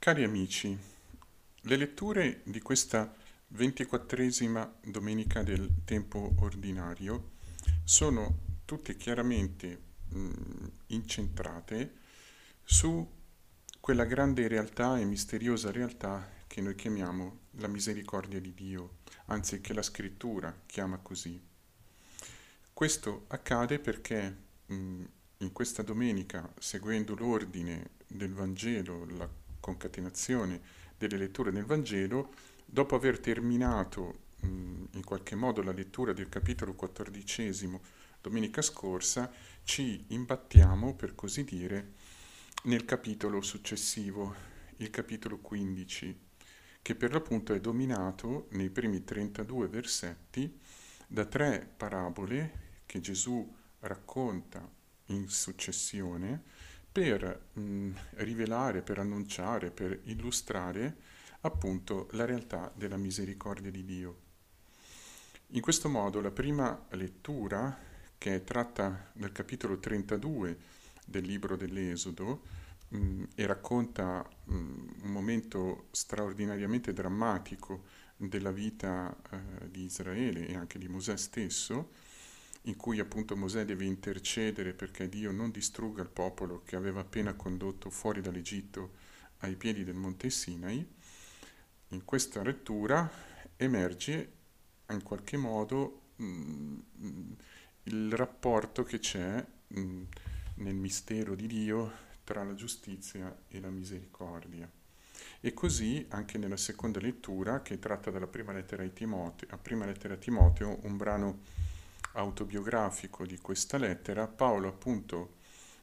Cari amici, le letture di questa ventiquattresima domenica del tempo ordinario sono tutte chiaramente mh, incentrate su quella grande realtà e misteriosa realtà che noi chiamiamo la misericordia di Dio, anzi che la scrittura chiama così. Questo accade perché mh, in questa domenica, seguendo l'ordine del Vangelo, la concatenazione delle letture del Vangelo, dopo aver terminato mh, in qualche modo la lettura del capitolo quattordicesimo domenica scorsa, ci imbattiamo, per così dire, nel capitolo successivo, il capitolo 15, che per l'appunto è dominato nei primi 32 versetti da tre parabole che Gesù racconta in successione per mh, rivelare, per annunciare, per illustrare appunto la realtà della misericordia di Dio. In questo modo la prima lettura, che è tratta dal capitolo 32 del libro dell'Esodo, mh, e racconta mh, un momento straordinariamente drammatico della vita eh, di Israele e anche di Mosè stesso, in cui appunto Mosè deve intercedere perché Dio non distrugga il popolo che aveva appena condotto fuori dall'Egitto ai piedi del monte Sinai, in questa lettura emerge in qualche modo mh, mm, il rapporto che c'è mh, mm, nel mistero di Dio tra la giustizia e la misericordia. E così anche nella seconda lettura, che tratta dalla prima lettera, Timoteo, prima lettera a Timoteo, un brano autobiografico di questa lettera, Paolo appunto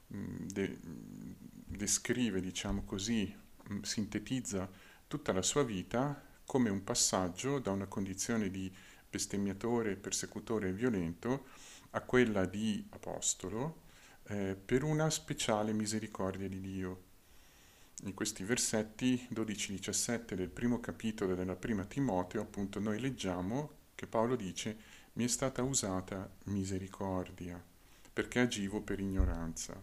de- descrive, diciamo così, sintetizza tutta la sua vita come un passaggio da una condizione di bestemmiatore, persecutore e violento a quella di apostolo eh, per una speciale misericordia di Dio. In questi versetti 12-17 del primo capitolo della prima Timoteo, appunto, noi leggiamo che Paolo dice mi è stata usata misericordia, perché agivo per ignoranza.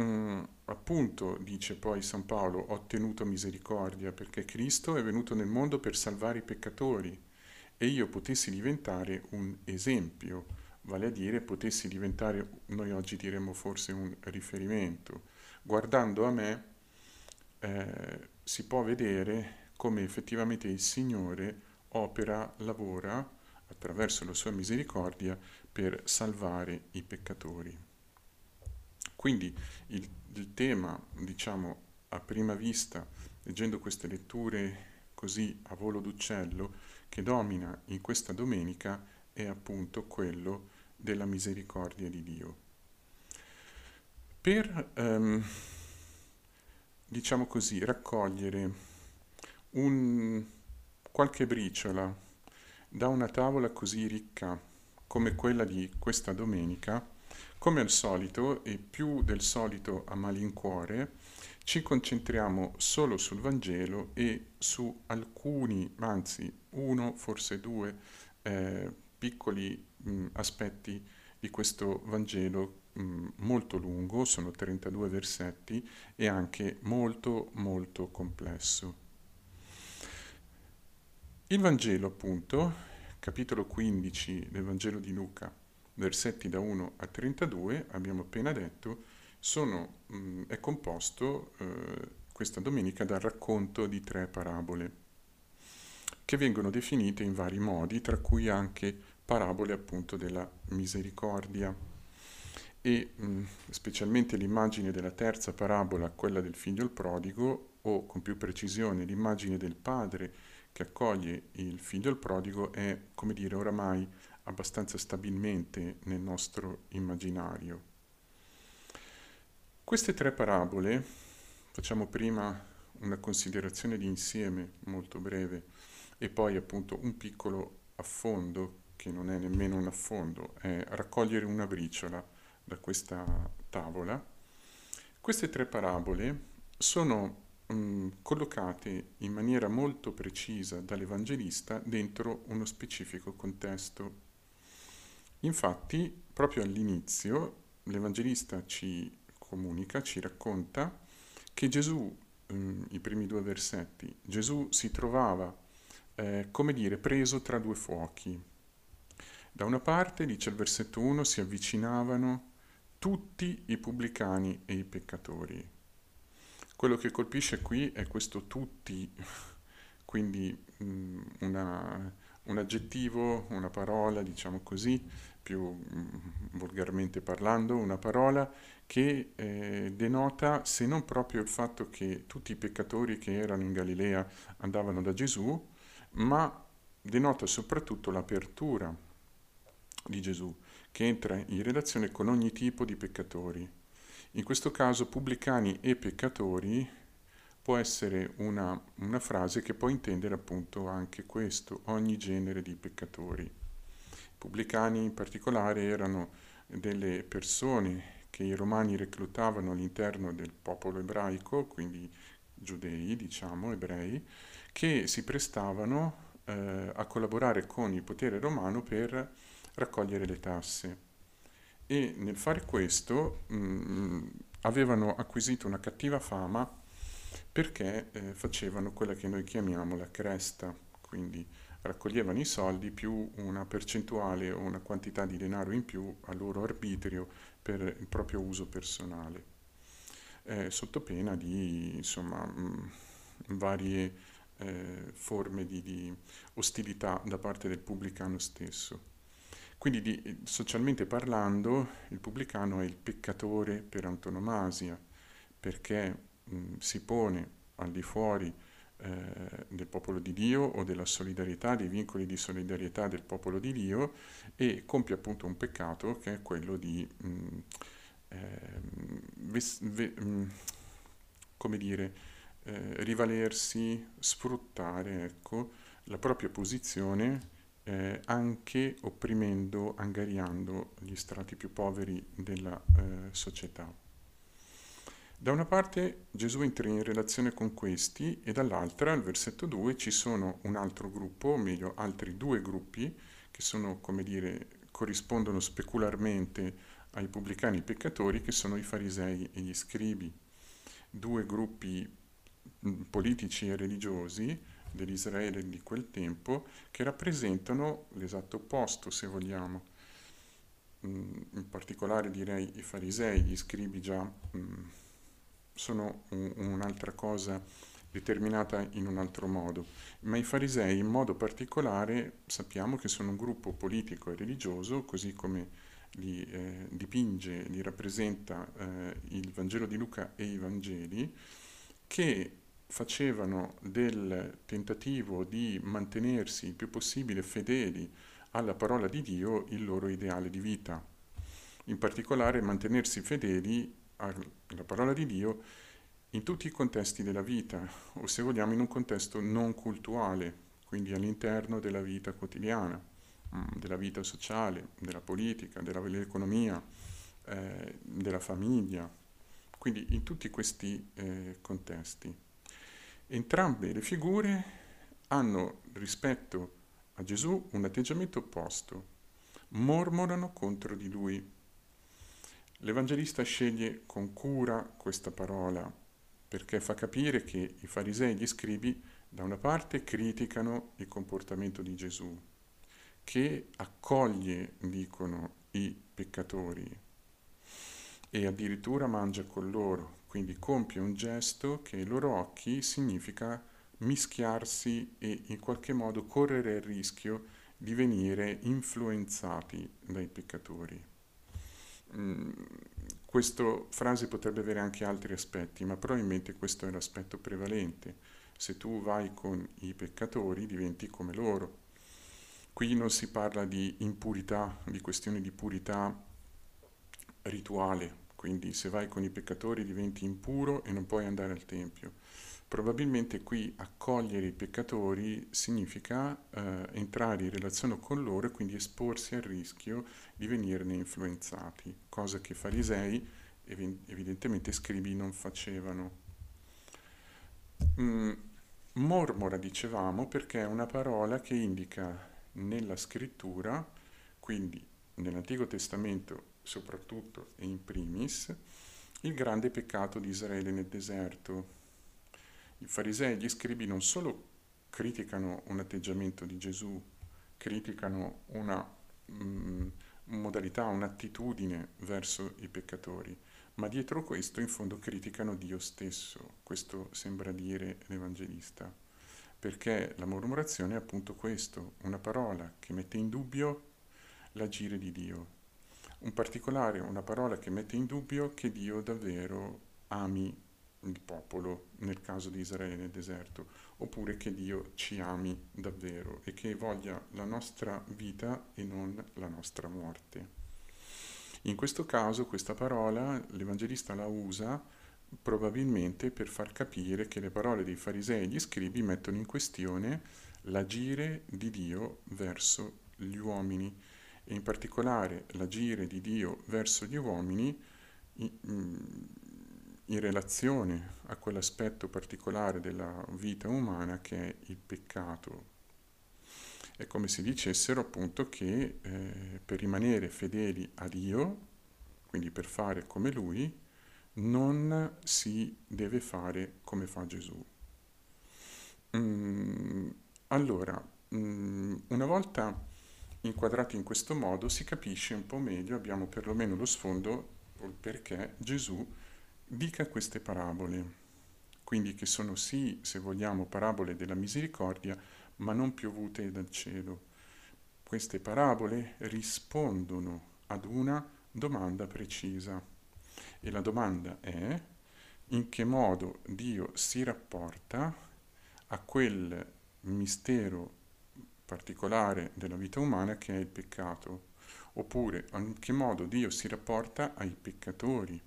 Mm, appunto, dice poi San Paolo, ho ottenuto misericordia perché Cristo è venuto nel mondo per salvare i peccatori e io potessi diventare un esempio, vale a dire potessi diventare, noi oggi diremmo forse un riferimento. Guardando a me eh, si può vedere come effettivamente il Signore opera, lavora, attraverso la sua misericordia per salvare i peccatori. Quindi il, il tema, diciamo, a prima vista, leggendo queste letture così a volo d'uccello, che domina in questa domenica è appunto quello della misericordia di Dio. Per, ehm, diciamo così, raccogliere un, qualche briciola da una tavola così ricca come quella di questa domenica, come al solito e più del solito a malincuore, ci concentriamo solo sul Vangelo e su alcuni, anzi uno, forse due eh, piccoli mh, aspetti di questo Vangelo mh, molto lungo, sono 32 versetti e anche molto molto complesso. Il Vangelo, appunto, capitolo 15 del Vangelo di Luca, versetti da 1 a 32, abbiamo appena detto, sono, mh, mm, è composto eh, questa domenica dal racconto di tre parabole, che vengono definite in vari modi, tra cui anche parabole appunto della misericordia. E mh, mm, specialmente l'immagine della terza parabola, quella del figlio il prodigo, o con più precisione l'immagine del padre, che accoglie il figlio il prodigo è, come dire, oramai abbastanza stabilmente nel nostro immaginario. Queste tre parabole, facciamo prima una considerazione di insieme molto breve e poi appunto un piccolo affondo, che non è nemmeno un affondo, è raccogliere una briciola da questa tavola. Queste tre parabole sono mm, collocate in maniera molto precisa dall'Evangelista dentro uno specifico contesto. Infatti, proprio all'inizio, l'Evangelista ci comunica, ci racconta che Gesù um, i primi due versetti, Gesù si trovava, eh, come dire, preso tra due fuochi. Da una parte, dice il versetto 1, si avvicinavano tutti i pubblicani e i peccatori. Quello che colpisce qui è questo tutti, quindi um, una, un aggettivo, una parola, diciamo così, più um, volgarmente parlando, una parola che eh, denota se non proprio il fatto che tutti i peccatori che erano in Galilea andavano da Gesù, ma denota soprattutto l'apertura di Gesù, che entra in relazione con ogni tipo di peccatori. In questo caso pubblicani e peccatori può essere una, una frase che può intendere appunto anche questo, ogni genere di peccatori. I pubblicani in particolare erano delle persone che i romani reclutavano all'interno del popolo ebraico, quindi giudei, diciamo, ebrei, che si prestavano eh, a collaborare con il potere romano per raccogliere le tasse. E nel fare questo mh, mm, avevano acquisito una cattiva fama perché eh, facevano quella che noi chiamiamo la cresta, quindi raccoglievano i soldi più una percentuale o una quantità di denaro in più a loro arbitrio per il proprio uso personale, eh, sotto pena di insomma, mh, varie eh, forme di, di, ostilità da parte del pubblicano stesso. Quindi di, socialmente parlando il pubblicano è il peccatore per antonomasia, perché mh, si pone al di fuori eh, del popolo di Dio o della solidarietà, dei vincoli di solidarietà del popolo di Dio e compie appunto un peccato che è quello di, mh, mm, eh, ves- ve- mh, mm, come dire, eh, rivalersi, sfruttare ecco, la propria posizione eh, anche opprimendo, angariando gli strati più poveri della eh, società. Da una parte Gesù entra in relazione con questi e dall'altra, al versetto 2, ci sono un altro gruppo, o meglio altri due gruppi, che sono, come dire, corrispondono specularmente ai pubblicani peccatori, che sono i farisei e gli scribi, due gruppi politici e religiosi dell'Israele di quel tempo che rappresentano l'esatto opposto, se vogliamo. Mm, in particolare direi i farisei, gli scribi già mm, sono un, un'altra cosa determinata in un altro modo, ma i farisei in modo particolare sappiamo che sono un gruppo politico e religioso, così come li eh, dipinge, li rappresenta eh, il Vangelo di Luca e i Vangeli, che facevano del tentativo di mantenersi il più possibile fedeli alla parola di Dio il loro ideale di vita. In particolare mantenersi fedeli alla parola di Dio in tutti i contesti della vita, o se vogliamo in un contesto non cultuale, quindi all'interno della vita quotidiana, mm, della vita sociale, della politica, dell'economia, eh, della famiglia, quindi in tutti questi eh, contesti. Entrambe le figure hanno rispetto a Gesù un atteggiamento opposto, mormorano contro di lui. L'Evangelista sceglie con cura questa parola perché fa capire che i farisei e gli scribi da una parte criticano il comportamento di Gesù, che accoglie, dicono, i peccatori e addirittura mangia con loro, quindi compie un gesto che ai loro occhi significa mischiarsi e in qualche modo correre il rischio di venire influenzati dai peccatori. Mm, questa frase potrebbe avere anche altri aspetti, ma probabilmente questo è l'aspetto prevalente. Se tu vai con i peccatori diventi come loro. Qui non si parla di impurità, di questione di purità rituale, quindi se vai con i peccatori diventi impuro e non puoi andare al Tempio. Probabilmente qui accogliere i peccatori significa eh, entrare in relazione con loro e quindi esporsi al rischio di venirne influenzati, cosa che i farisei evidentemente scribi non facevano. Mm, mormora, dicevamo, perché è una parola che indica nella scrittura, quindi nell'Antico Testamento soprattutto e in primis, il grande peccato di Israele nel deserto, I farisei e gli scribi non solo criticano un atteggiamento di Gesù, criticano una mh, modalità, un'attitudine verso i peccatori, ma dietro questo in fondo criticano Dio stesso, questo sembra dire l'Evangelista, perché la murmurazione è appunto questo, una parola che mette in dubbio l'agire di Dio, un particolare, una parola che mette in dubbio che Dio davvero ami il popolo, nel caso di Israele nel deserto, oppure che Dio ci ami davvero e che voglia la nostra vita e non la nostra morte. In questo caso questa parola l'Evangelista la usa probabilmente per far capire che le parole dei farisei e gli scribi mettono in questione l'agire di Dio verso gli uomini e in particolare l'agire di Dio verso gli uomini mm, in relazione a quell'aspetto particolare della vita umana che è il peccato. È come se dicessero appunto che eh, per rimanere fedeli a Dio, quindi per fare come Lui, non si deve fare come fa Gesù. Mm, allora, mm, una volta inquadrati in questo modo si capisce un po' meglio, abbiamo perlomeno lo sfondo perché Gesù dica queste parabole, quindi che sono sì, se vogliamo, parabole della misericordia, ma non piovute dal cielo. Queste parabole rispondono ad una domanda precisa e la domanda è in che modo Dio si rapporta a quel mistero particolare della vita umana che è il peccato, oppure in che modo Dio si rapporta ai peccatori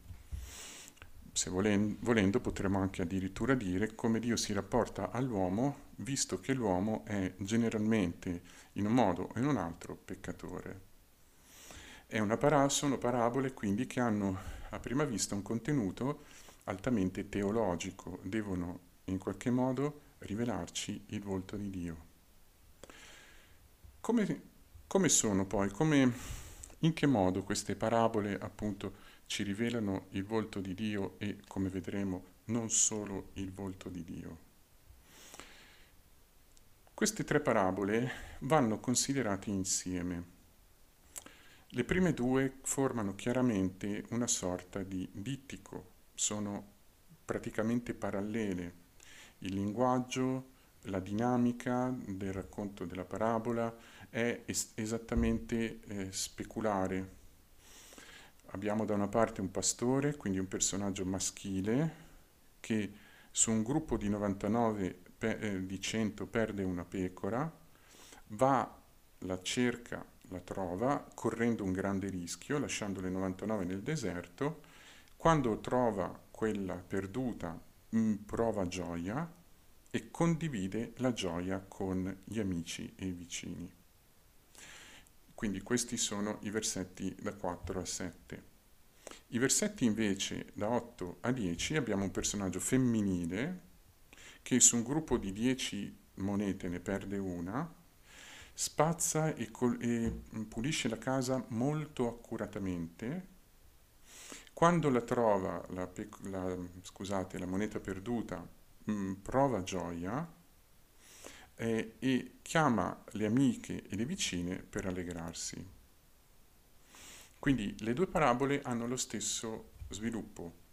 se volendo potremmo anche addirittura dire come Dio si rapporta all'uomo, visto che l'uomo è generalmente, in un modo o in un altro, peccatore. Para- sono parabole quindi che hanno a prima vista un contenuto altamente teologico, devono in qualche modo rivelarci il volto di Dio. Come, come sono poi, come, in che modo queste parabole appunto ci rivelano il volto di Dio e, come vedremo, non solo il volto di Dio. Queste tre parabole vanno considerate insieme. Le prime due formano chiaramente una sorta di dittico, sono praticamente parallele. Il linguaggio, la dinamica del racconto della parabola è es- esattamente eh, speculare, abbiamo da una parte un pastore, quindi un personaggio maschile, che su un gruppo di 99 pe- eh, di 100 perde una pecora, va, la cerca, la trova, correndo un grande rischio, lasciando le 99 nel deserto. Quando trova quella perduta, mm, prova gioia e condivide la gioia con gli amici e i vicini. Quindi questi sono i versetti da 4 a 7. I versetti invece da 8 a 10 abbiamo un personaggio femminile che su un gruppo di 10 monete ne perde una, spazza e, col- e pulisce la casa molto accuratamente. Quando la trova, la, la, scusate, la moneta perduta, mm, prova gioia eh, e chiama le amiche e le vicine per allegrarsi. Quindi le due parabole hanno lo stesso sviluppo.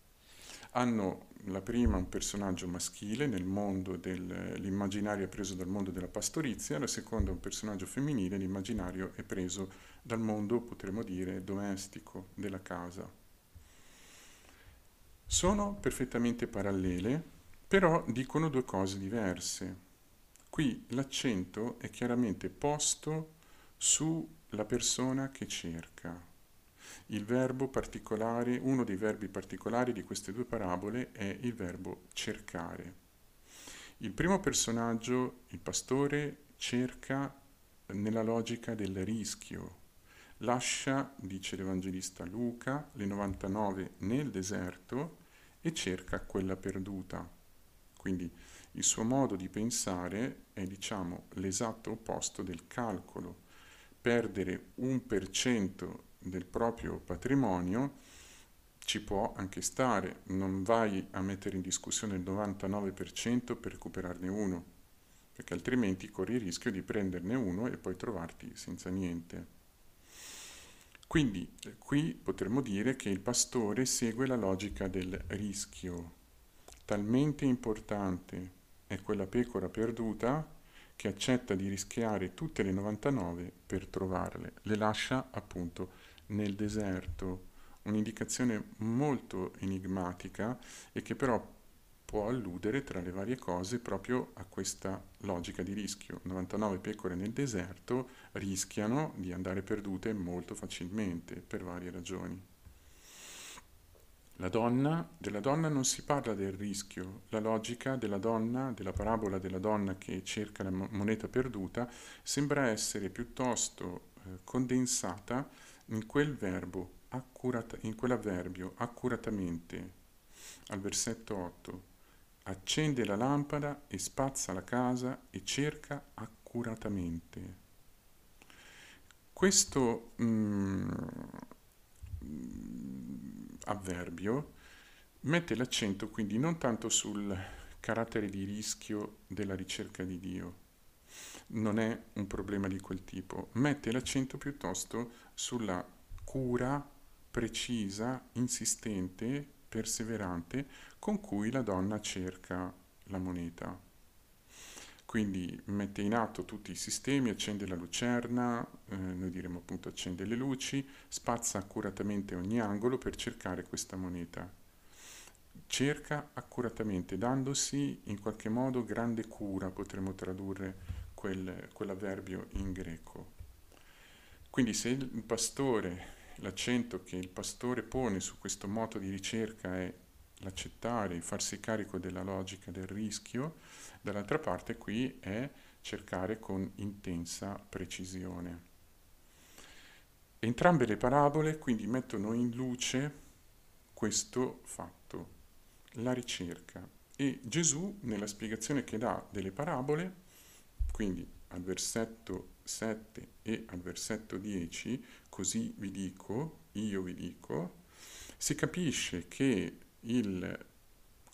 Hanno la prima un personaggio maschile nel mondo dell'immaginario preso dal mondo della pastorizia, la seconda un personaggio femminile, l'immaginario è preso dal mondo, potremmo dire, domestico, della casa. Sono perfettamente parallele, però dicono due cose diverse. Qui l'accento è chiaramente posto sulla persona che cerca. Il verbo particolare, uno dei verbi particolari di queste due parabole è il verbo cercare. Il primo personaggio, il pastore, cerca nella logica del rischio. Lascia, dice l'Evangelista Luca, le 99 nel deserto e cerca quella perduta. Quindi il suo modo di pensare è diciamo l'esatto opposto del calcolo. Perdere un per cento del proprio patrimonio ci può anche stare, non vai a mettere in discussione il 99% per recuperarne uno, perché altrimenti corri il rischio di prenderne uno e poi trovarti senza niente. Quindi qui potremmo dire che il pastore segue la logica del rischio. Talmente importante è quella pecora perduta che accetta di rischiare tutte le 99 per trovarle. Le lascia appunto nel deserto un'indicazione molto enigmatica e che però può alludere tra le varie cose proprio a questa logica di rischio. 99 pecore nel deserto rischiano di andare perdute molto facilmente per varie ragioni. La donna, della donna non si parla del rischio, la logica della donna, della parabola della donna che cerca la moneta perduta, sembra essere piuttosto eh, condensata in quel verbo accurata, in quell'avverbio accuratamente, al versetto 8, accende la lampada e spazza la casa e cerca accuratamente. Questo mm, avverbio mette l'accento quindi non tanto sul carattere di rischio della ricerca di Dio, non è un problema di quel tipo, mette l'accento piuttosto sulla cura precisa, insistente, perseverante con cui la donna cerca la moneta. Quindi mette in atto tutti i sistemi, accende la lucerna, eh, noi diremo appunto accende le luci, spazza accuratamente ogni angolo per cercare questa moneta. Cerca accuratamente, dandosi in qualche modo grande cura, potremmo tradurre quel, quell'avverbio in greco. Quindi se il pastore l'accento che il pastore pone su questo moto di ricerca è l'accettare, il farsi carico della logica del rischio, dall'altra parte qui è cercare con intensa precisione. Entrambe le parabole quindi mettono in luce questo fatto, la ricerca. E Gesù nella spiegazione che dà delle parabole, quindi al versetto 7 e al versetto 10, così vi dico, io vi dico, si capisce che il,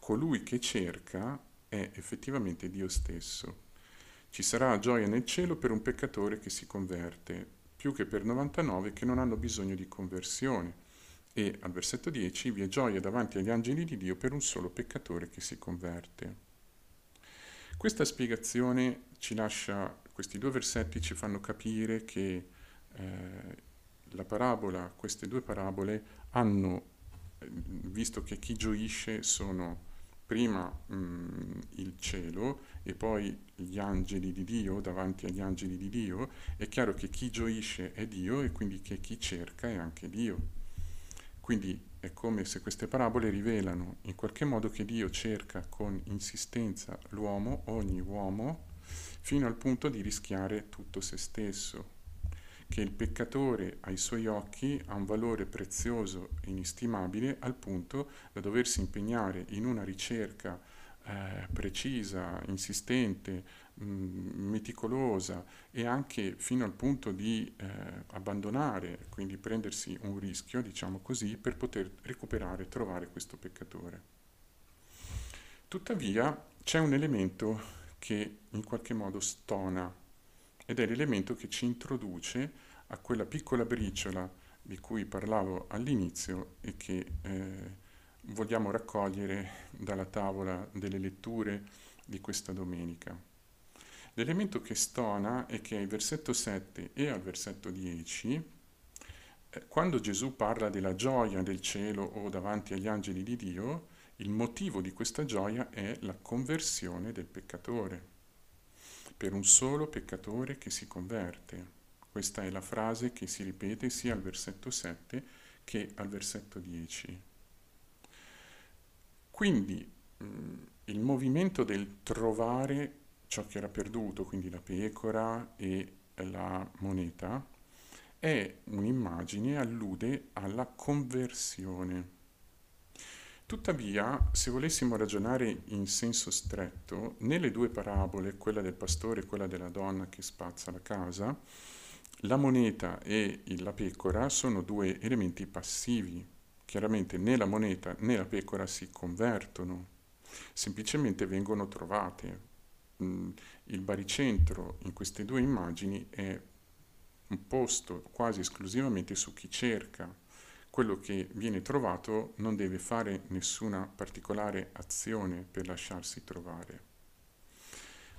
colui che cerca è effettivamente Dio stesso. Ci sarà gioia nel cielo per un peccatore che si converte, più che per 99 che non hanno bisogno di conversione. E al versetto 10 vi è gioia davanti agli angeli di Dio per un solo peccatore che si converte. Questa spiegazione ci lascia questi due versetti ci fanno capire che eh, la parabola, queste due parabole hanno, visto che chi gioisce sono prima mh, mm, il cielo e poi gli angeli di Dio, davanti agli angeli di Dio, è chiaro che chi gioisce è Dio e quindi che chi cerca è anche Dio. Quindi è come se queste parabole rivelano in qualche modo che Dio cerca con insistenza l'uomo, ogni uomo, fino al punto di rischiare tutto se stesso, che il peccatore ai suoi occhi ha un valore prezioso e inestimabile al punto da doversi impegnare in una ricerca eh, precisa, insistente, mh, mm, meticolosa e anche fino al punto di eh, abbandonare, quindi prendersi un rischio, diciamo così, per poter recuperare e trovare questo peccatore. Tuttavia c'è un elemento che in qualche modo stona ed è l'elemento che ci introduce a quella piccola briciola di cui parlavo all'inizio e che eh, vogliamo raccogliere dalla tavola delle letture di questa domenica. L'elemento che stona è che al versetto 7 e al versetto 10, eh, quando Gesù parla della gioia del cielo o davanti agli angeli di Dio, il motivo di questa gioia è la conversione del peccatore, per un solo peccatore che si converte. Questa è la frase che si ripete sia al versetto 7 che al versetto 10. Quindi mh, il movimento del trovare ciò che era perduto, quindi la pecora e la moneta, è un'immagine, allude alla conversione. Tuttavia, se volessimo ragionare in senso stretto, nelle due parabole, quella del pastore e quella della donna che spazza la casa, la moneta e la pecora sono due elementi passivi chiaramente né la moneta né la pecora si convertono, semplicemente vengono trovate. Mm, il baricentro in queste due immagini è posto quasi esclusivamente su chi cerca. Quello che viene trovato non deve fare nessuna particolare azione per lasciarsi trovare.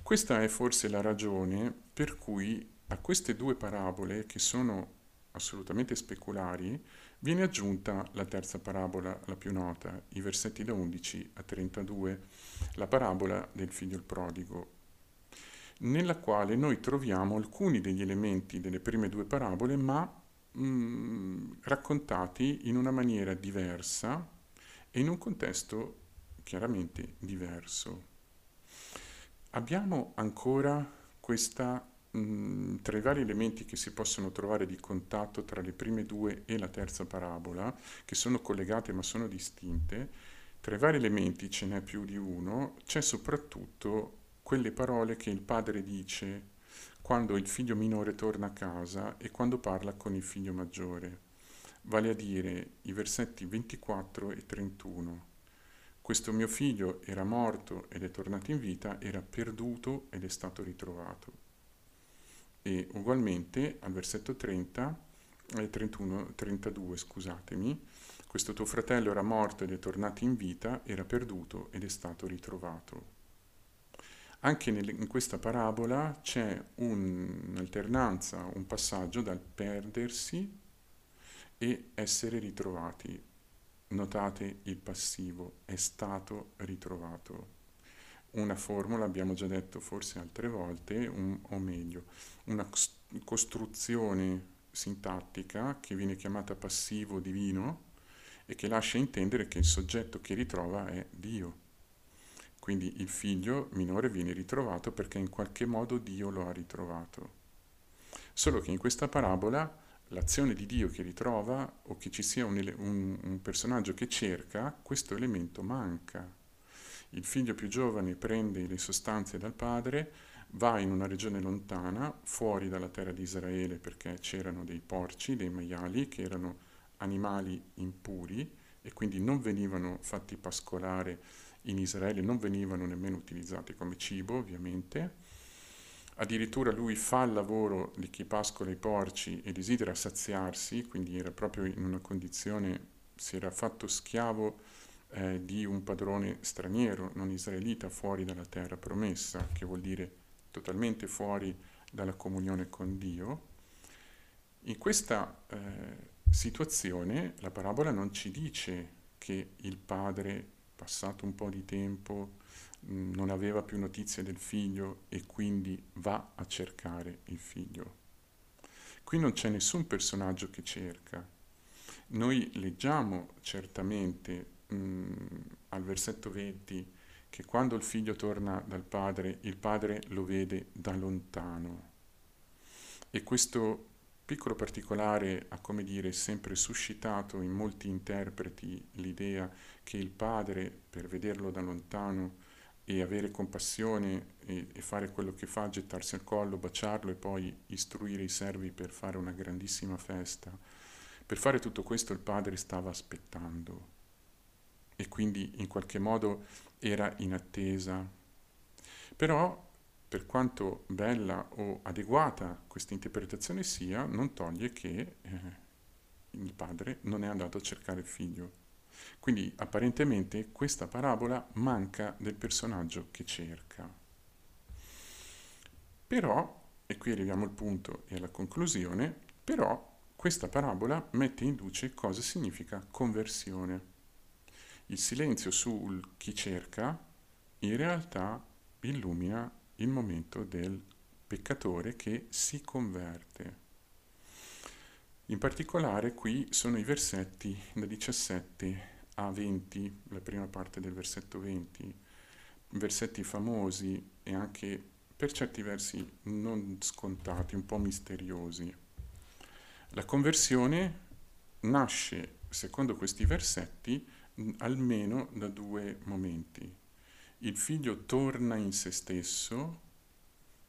Questa è forse la ragione per cui a queste due parabole, che sono assolutamente speculari, viene aggiunta la terza parabola, la più nota, i versetti da 11 a 32, la parabola del figlio il prodigo, nella quale noi troviamo alcuni degli elementi delle prime due parabole, ma mh, mm, raccontati in una maniera diversa e in un contesto chiaramente diverso. Abbiamo ancora questa, mh, mm, tra i vari elementi che si possono trovare di contatto tra le prime due e la terza parabola, che sono collegate ma sono distinte, tra i vari elementi ce n'è più di uno, c'è soprattutto quelle parole che il padre dice quando il figlio minore torna a casa e quando parla con il figlio maggiore, vale a dire i versetti 24 e 31. Questo mio figlio era morto ed è tornato in vita, era perduto ed è stato ritrovato. E ugualmente al versetto 30, eh, 31, 32, scusatemi, questo tuo fratello era morto ed è tornato in vita, era perduto ed è stato ritrovato. Anche nel, in questa parabola c'è un'alternanza, un passaggio dal perdersi e essere ritrovati. Notate il passivo, è stato ritrovato. Una formula, abbiamo già detto forse altre volte, un, o meglio, una costruzione sintattica che viene chiamata passivo divino e che lascia intendere che il soggetto che ritrova è Dio. Quindi il figlio minore viene ritrovato perché in qualche modo Dio lo ha ritrovato. Solo che in questa parabola l'azione di Dio che ritrova o che ci sia un, un, un personaggio che cerca, questo elemento manca. Il figlio più giovane prende le sostanze dal padre, va in una regione lontana, fuori dalla terra di Israele, perché c'erano dei porci, dei maiali, che erano animali impuri e quindi non venivano fatti pascolare in Israele non venivano nemmeno utilizzati come cibo, ovviamente. Addirittura lui fa il lavoro di chi pascola i porci e desidera saziarsi, quindi era proprio in una condizione, si era fatto schiavo eh, di un padrone straniero, non israelita, fuori dalla terra promessa, che vuol dire totalmente fuori dalla comunione con Dio. In questa eh, situazione la parabola non ci dice che il padre passato un po' di tempo, mm, non aveva più notizie del figlio e quindi va a cercare il figlio. Qui non c'è nessun personaggio che cerca. Noi leggiamo certamente mh, mm, al versetto 20 che quando il figlio torna dal padre, il padre lo vede da lontano. E questo piccolo particolare ha, come dire, sempre suscitato in molti interpreti l'idea che il padre, per vederlo da lontano e avere compassione e, e, fare quello che fa, gettarsi al collo, baciarlo e poi istruire i servi per fare una grandissima festa, per fare tutto questo il padre stava aspettando e quindi in qualche modo era in attesa. Però per quanto bella o adeguata questa interpretazione sia, non toglie che eh, il padre non è andato a cercare il figlio. Quindi apparentemente questa parabola manca del personaggio che cerca. Però, e qui arriviamo al punto e alla conclusione, però questa parabola mette in luce cosa significa conversione. Il silenzio sul chi cerca in realtà illumina il momento del peccatore che si converte. In particolare qui sono i versetti da 17 a 20, la prima parte del versetto 20, versetti famosi e anche per certi versi non scontati, un po' misteriosi. La conversione nasce, secondo questi versetti, almeno da due momenti. Il figlio torna in se stesso,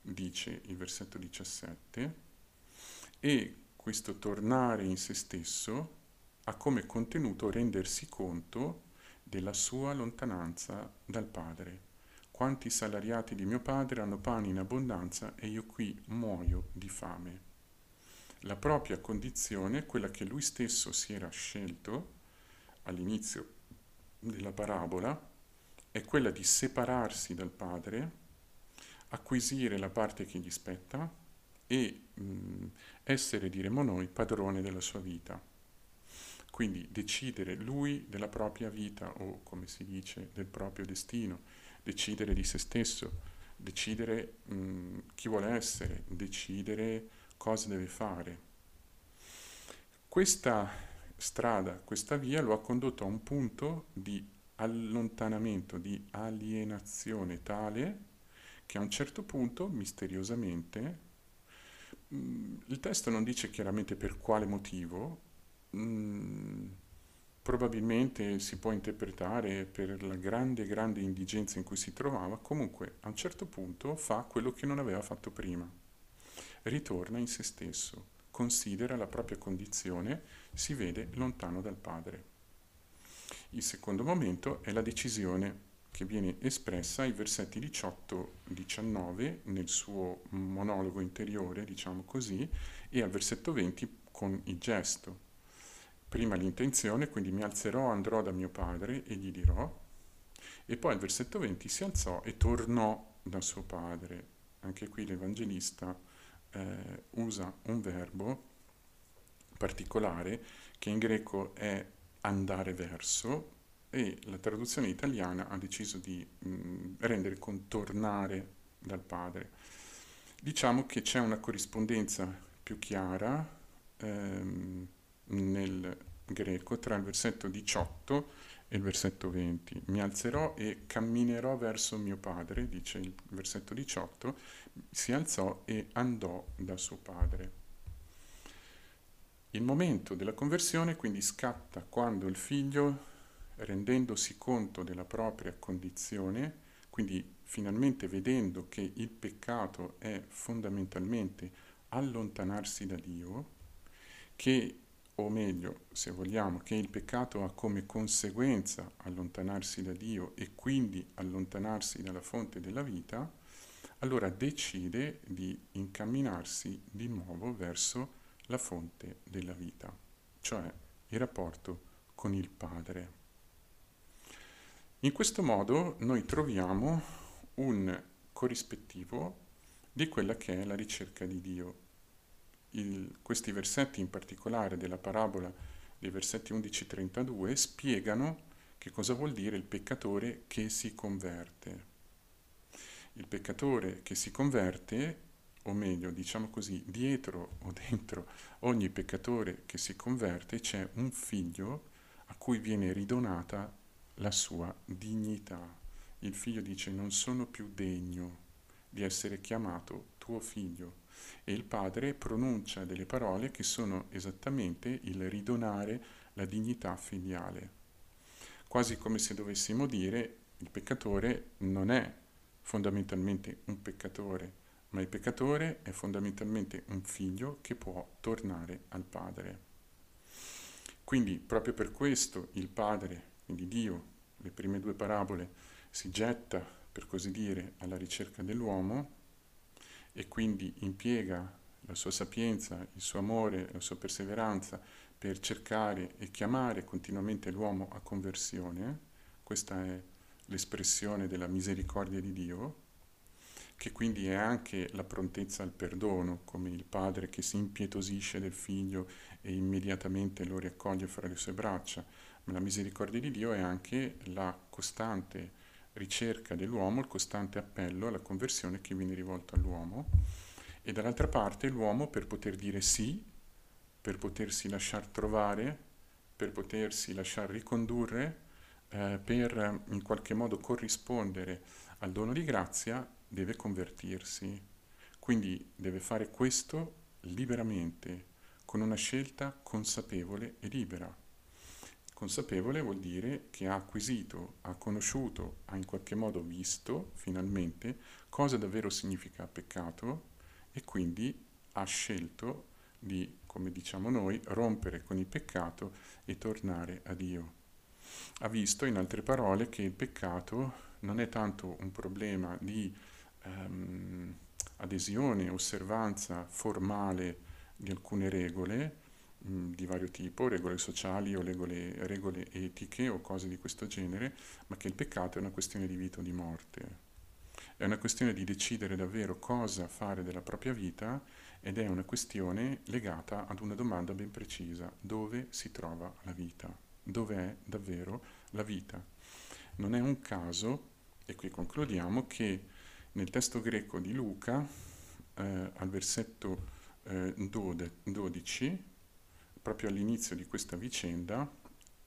dice il versetto 17, e questo tornare in se stesso ha come contenuto rendersi conto della sua lontananza dal Padre. Quanti salariati di mio Padre hanno pane in abbondanza e io qui muoio di fame. La propria condizione, quella che lui stesso si era scelto all'inizio della parabola, è quella di separarsi dal Padre, acquisire la parte che gli spetta e mh, essere, diremo noi, padrone della sua vita. Quindi decidere lui della propria vita o, come si dice, del proprio destino, decidere di se stesso, decidere mh, chi vuole essere, decidere cosa deve fare. Questa strada, questa via lo ha condotto a un punto di allontanamento, di alienazione tale che a un certo punto, misteriosamente, il testo non dice chiaramente per quale motivo, Mm, probabilmente si può interpretare per la grande, grande indigenza in cui si trovava, comunque a un certo punto fa quello che non aveva fatto prima. Ritorna in se stesso, considera la propria condizione, si vede lontano dal Padre. Il secondo momento è la decisione che viene espressa ai versetti 18-19 nel suo monologo interiore, diciamo così, e al versetto 20 con il gesto prima l'intenzione, quindi mi alzerò, andrò da mio padre e gli dirò, e poi al versetto 20 si alzò e tornò da suo padre. Anche qui l'Evangelista eh, usa un verbo particolare che in greco è andare verso e la traduzione italiana ha deciso di mh, mm, rendere con tornare dal padre. Diciamo che c'è una corrispondenza più chiara ehm, nel greco tra il versetto 18 e il versetto 20. Mi alzerò e camminerò verso mio padre, dice il versetto 18, si alzò e andò da suo padre. Il momento della conversione quindi scatta quando il figlio, rendendosi conto della propria condizione, quindi finalmente vedendo che il peccato è fondamentalmente allontanarsi da Dio, che o meglio, se vogliamo, che il peccato ha come conseguenza allontanarsi da Dio e quindi allontanarsi dalla fonte della vita, allora decide di incamminarsi di nuovo verso la fonte della vita, cioè il rapporto con il Padre. In questo modo noi troviamo un corrispettivo di quella che è la ricerca di Dio il, questi versetti in particolare della parabola dei versetti 11-32 spiegano che cosa vuol dire il peccatore che si converte. Il peccatore che si converte, o meglio, diciamo così, dietro o dentro ogni peccatore che si converte c'è un figlio a cui viene ridonata la sua dignità. Il figlio dice non sono più degno di essere chiamato tuo figlio e il padre pronuncia delle parole che sono esattamente il ridonare la dignità filiale. Quasi come se dovessimo dire il peccatore non è fondamentalmente un peccatore, ma il peccatore è fondamentalmente un figlio che può tornare al padre. Quindi proprio per questo il padre, quindi Dio, le prime due parabole, si getta, per così dire, alla ricerca dell'uomo e quindi impiega la sua sapienza, il suo amore, la sua perseveranza per cercare e chiamare continuamente l'uomo a conversione, questa è l'espressione della misericordia di Dio, che quindi è anche la prontezza al perdono, come il padre che si impietosisce del figlio e immediatamente lo riaccoglie fra le sue braccia, ma la misericordia di Dio è anche la costante ricerca dell'uomo, il costante appello alla conversione che viene rivolto all'uomo e dall'altra parte l'uomo per poter dire sì, per potersi lasciar trovare, per potersi lasciar ricondurre, eh, per in qualche modo corrispondere al dono di grazia, deve convertirsi. Quindi deve fare questo liberamente, con una scelta consapevole e libera. Consapevole vuol dire che ha acquisito, ha conosciuto, ha in qualche modo visto finalmente cosa davvero significa peccato e quindi ha scelto di, come diciamo noi, rompere con il peccato e tornare a Dio. Ha visto, in altre parole, che il peccato non è tanto un problema di ehm, adesione, osservanza formale di alcune regole mm, di vario tipo, regole sociali o regole, regole etiche o cose di questo genere, ma che il peccato è una questione di vita o di morte. È una questione di decidere davvero cosa fare della propria vita ed è una questione legata ad una domanda ben precisa, dove si trova la vita? Dov'è davvero la vita? Non è un caso, e qui concludiamo, che nel testo greco di Luca, eh, al versetto eh, 12, proprio all'inizio di questa vicenda,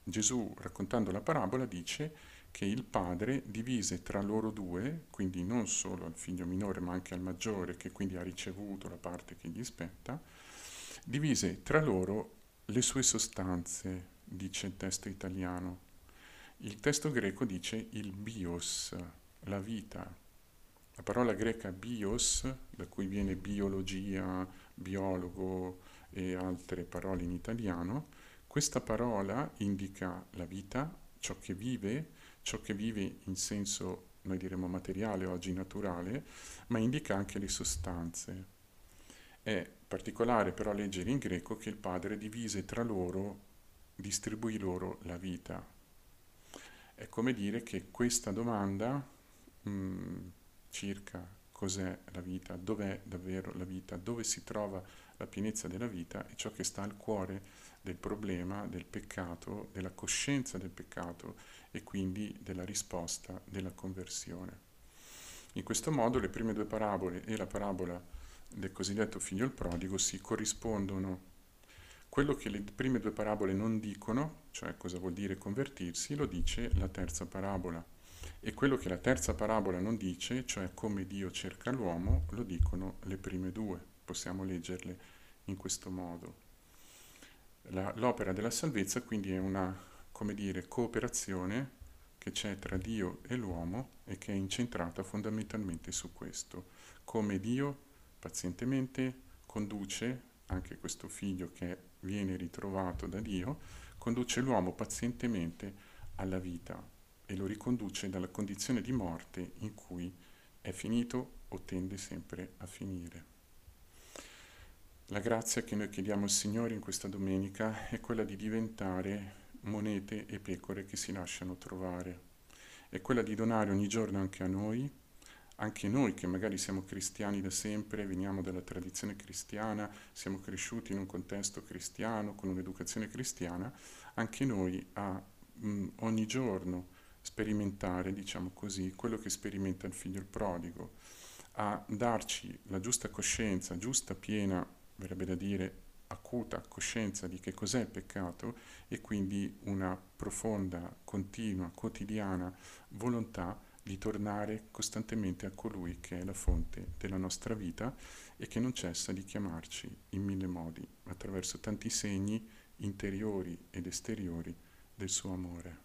Gesù raccontando la parabola dice che il padre divise tra loro due, quindi non solo al figlio minore ma anche al maggiore che quindi ha ricevuto la parte che gli spetta, divise tra loro le sue sostanze, dice il testo italiano. Il testo greco dice il bios, la vita. La parola greca bios, da cui viene biologia, biologo e altre parole in italiano, questa parola indica la vita, ciò che vive, ciò che vive in senso, noi diremmo materiale oggi naturale, ma indica anche le sostanze. È particolare però leggere in greco che il padre divise tra loro, distribuì loro la vita. È come dire che questa domanda mh, mm, circa cos'è la vita, dov'è davvero la vita, dove si trova la pienezza della vita è ciò che sta al cuore del problema, del peccato, della coscienza del peccato e quindi della risposta della conversione. In questo modo le prime due parabole e la parabola del cosiddetto figlio il prodigo si corrispondono. Quello che le prime due parabole non dicono, cioè cosa vuol dire convertirsi, lo dice la terza parabola. E quello che la terza parabola non dice, cioè come Dio cerca l'uomo, lo dicono le prime due. Possiamo leggerle in questo modo. La, l'opera della salvezza quindi è una, come dire, cooperazione che c'è tra Dio e l'uomo e che è incentrata fondamentalmente su questo. Come Dio pazientemente conduce anche questo figlio che viene ritrovato da Dio, conduce l'uomo pazientemente alla vita, e lo riconduce dalla condizione di morte in cui è finito o tende sempre a finire. La grazia che noi chiediamo al Signore in questa domenica è quella di diventare monete e pecore che si lasciano trovare, è quella di donare ogni giorno anche a noi, anche noi che magari siamo cristiani da sempre, veniamo dalla tradizione cristiana, siamo cresciuti in un contesto cristiano, con un'educazione cristiana, anche noi a mh, ogni giorno sperimentare, diciamo così, quello che sperimenta il figlio il prodigo, a darci la giusta coscienza, giusta, piena, verrebbe da dire acuta coscienza di che cos'è il peccato e quindi una profonda, continua, quotidiana volontà di tornare costantemente a colui che è la fonte della nostra vita e che non cessa di chiamarci in mille modi, attraverso tanti segni interiori ed esteriori del suo amore.